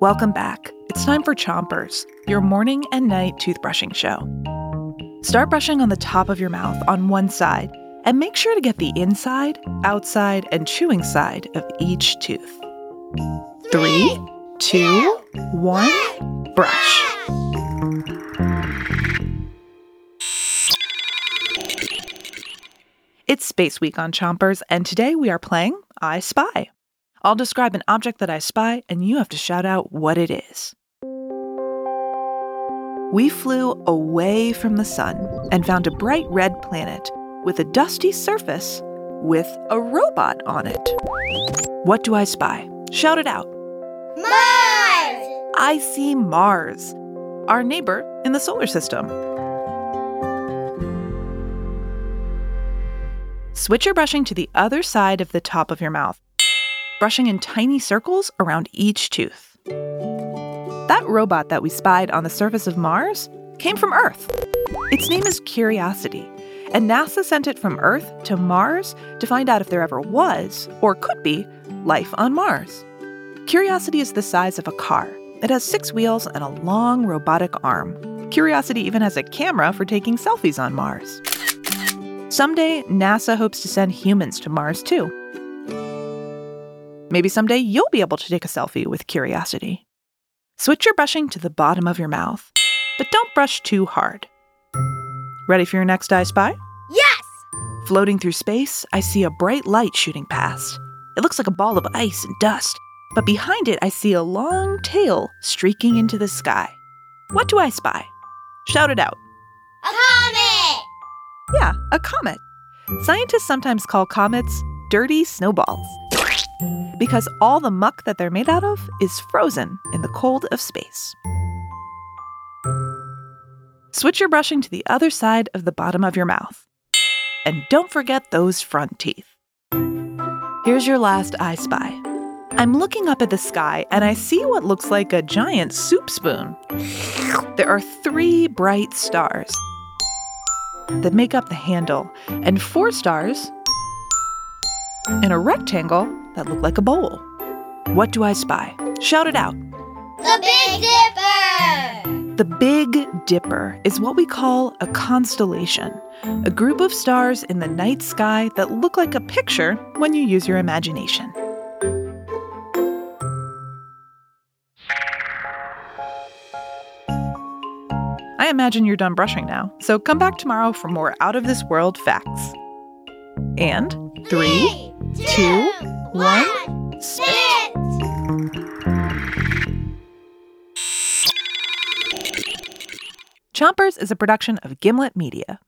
Welcome back. It's time for Chompers, your morning and night toothbrushing show. Start brushing on the top of your mouth on one side and make sure to get the inside, outside, and chewing side of each tooth. Three, two, one, brush. It's Space Week on Chompers, and today we are playing I Spy. I'll describe an object that I spy, and you have to shout out what it is. We flew away from the sun and found a bright red planet with a dusty surface with a robot on it. What do I spy? Shout it out. Mars! I see Mars, our neighbor in the solar system. Switch your brushing to the other side of the top of your mouth brushing in tiny circles around each tooth. That robot that we spied on the surface of Mars came from Earth. Its name is Curiosity, and NASA sent it from Earth to Mars to find out if there ever was, or could be, life on Mars. Curiosity is the size of a car. It has six wheels and a long robotic arm. Curiosity even has a camera for taking selfies on Mars. Someday, NASA hopes to send humans to Mars too. Maybe someday you'll be able to take a selfie with curiosity. Switch your brushing to the bottom of your mouth, but don't brush too hard. Ready for your next I Spy? Yes! Floating through space, I see a bright light shooting past. It looks like a ball of ice and dust, but behind it, I see a long tail streaking into the sky. What do I spy? Shout it out. A comet! Yeah, a comet. Scientists sometimes call comets dirty snowballs because all the muck that they're made out of is frozen in the cold of space. Switch your brushing to the other side of the bottom of your mouth. And don't forget those front teeth. Here's your last I Spy. I'm looking up at the sky and I see what looks like a giant soup spoon. There are three bright stars that make up the handle, and four stars in a rectangle that look like a bowl. What do I spy? Shout it out. The Big Dipper! The Big Dipper is what we call a constellation, a group of stars in the night sky that look like a picture when you use your imagination. I imagine you're done brushing now, so come back tomorrow for more out of this world facts. And three, two, one, spit! Chompers is a production of Gimlet Media.